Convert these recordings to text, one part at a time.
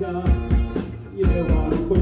灯下，夜晚会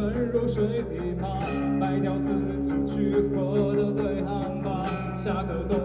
沉入水底吧，卖掉自己去活的对岸吧，下个冬。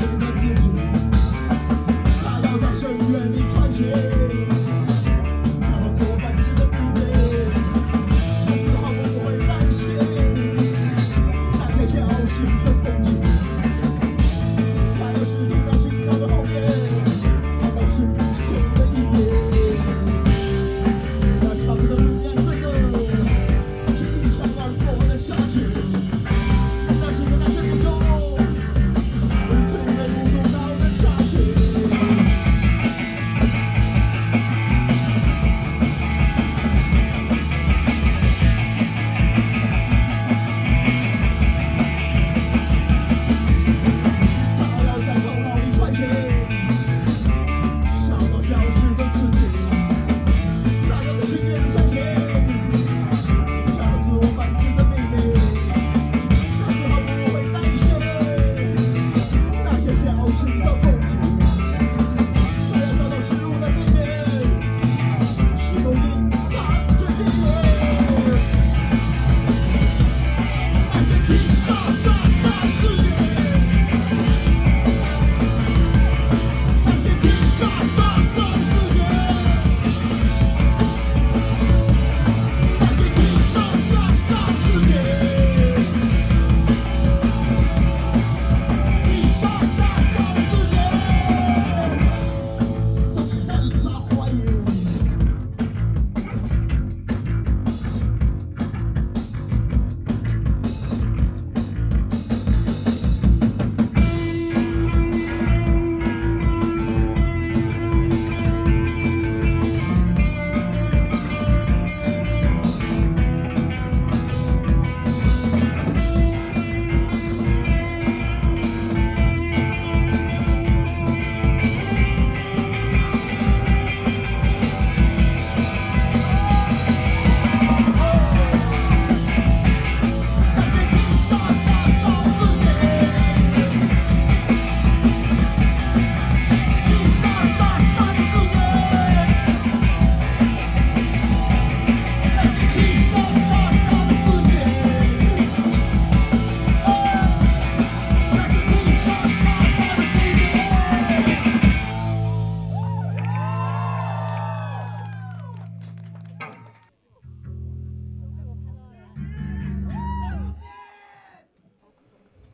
to the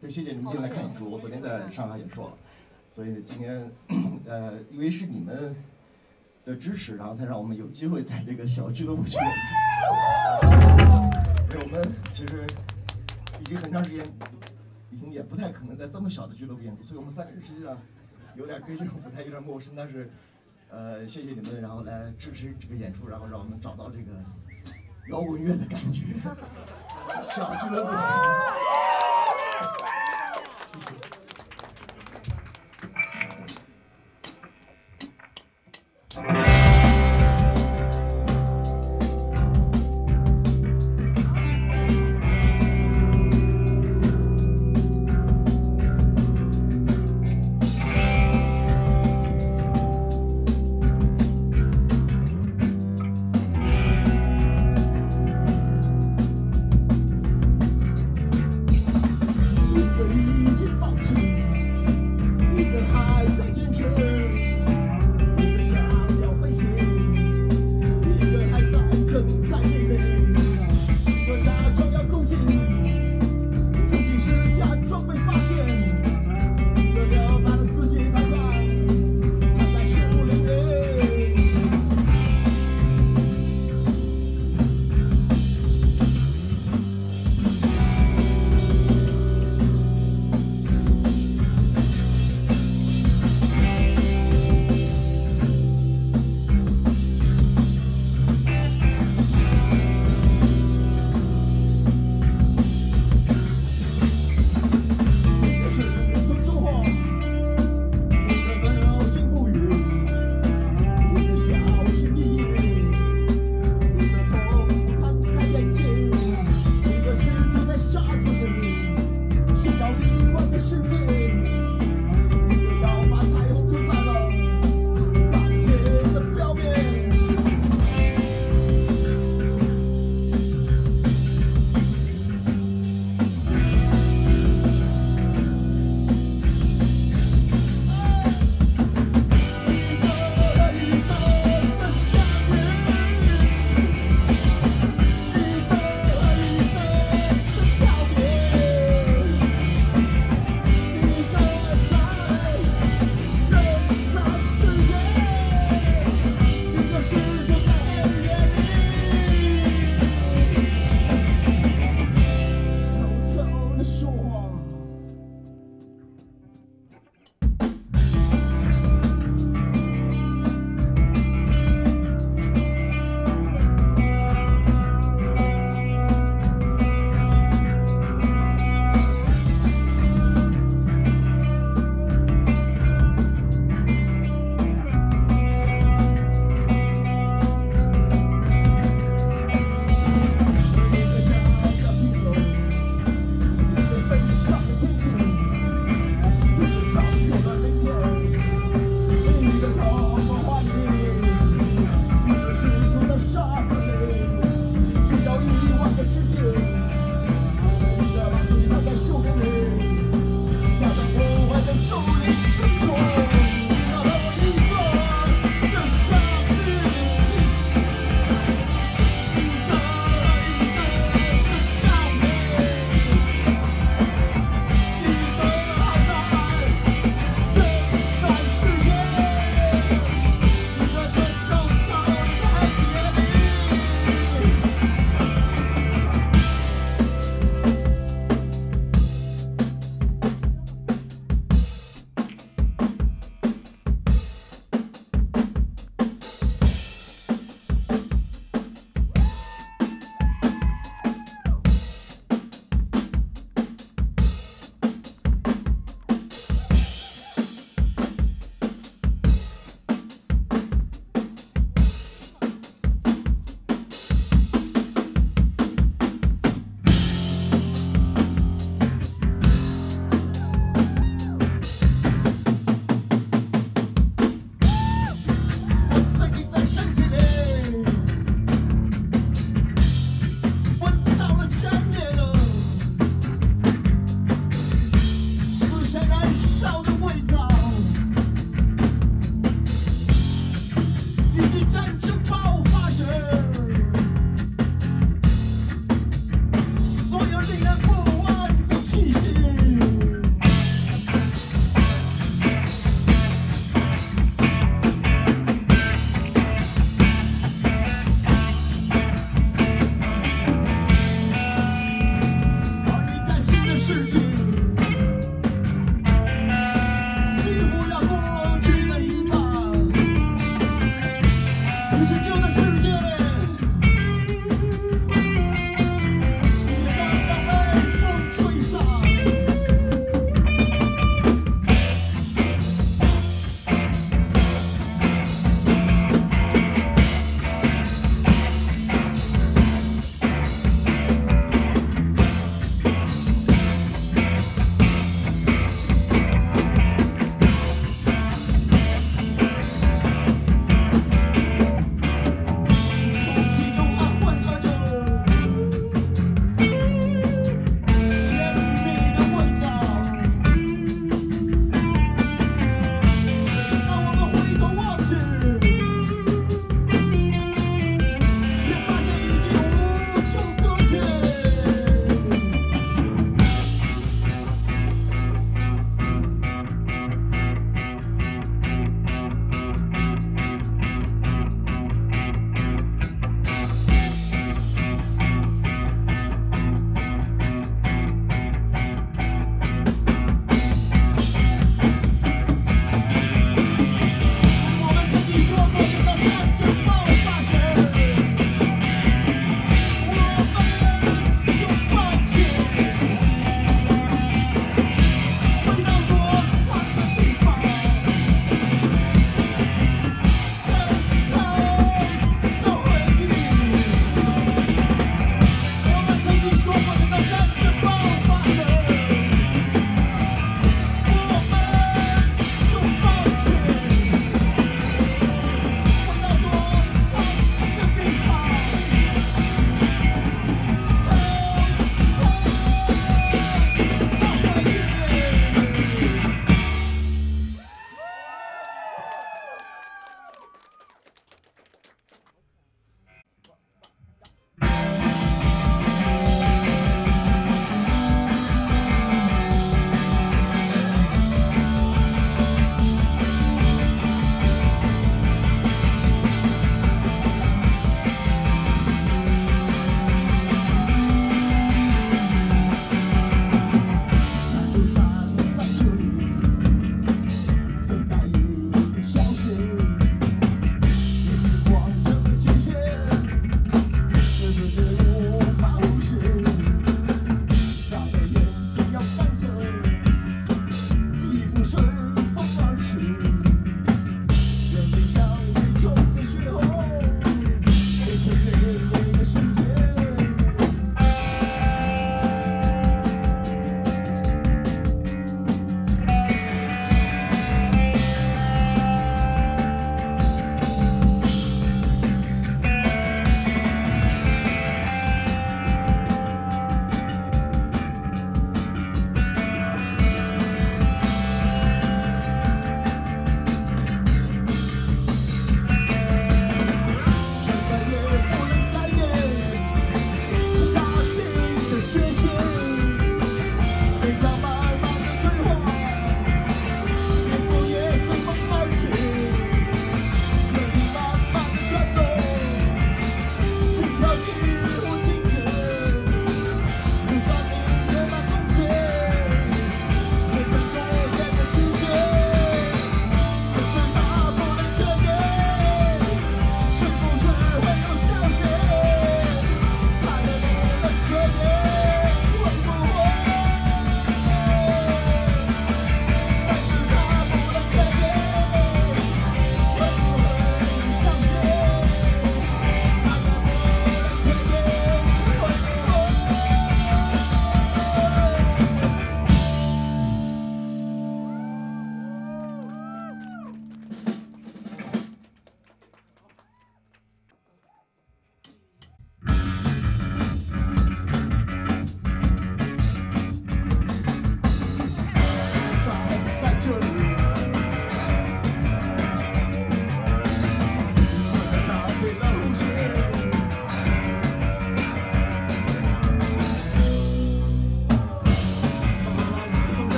对，谢谢你们今天来看演出。我昨天在上海也说了，所以今天，呃，因为是你们的支持，然后才让我们有机会在这个小俱乐部去演出。我们其实已经很长时间，已经也不太可能在这么小的俱乐部演出，所以我们三个人实际上有点对这种舞台有点陌生。但是，呃，谢谢你们，然后来支持这个演出，然后让我们找到这个摇滚乐的感觉，小俱乐部。Thank you.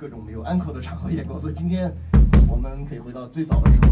各种没有 uncle 的场合演过，所以今天我们可以回到最早的时候。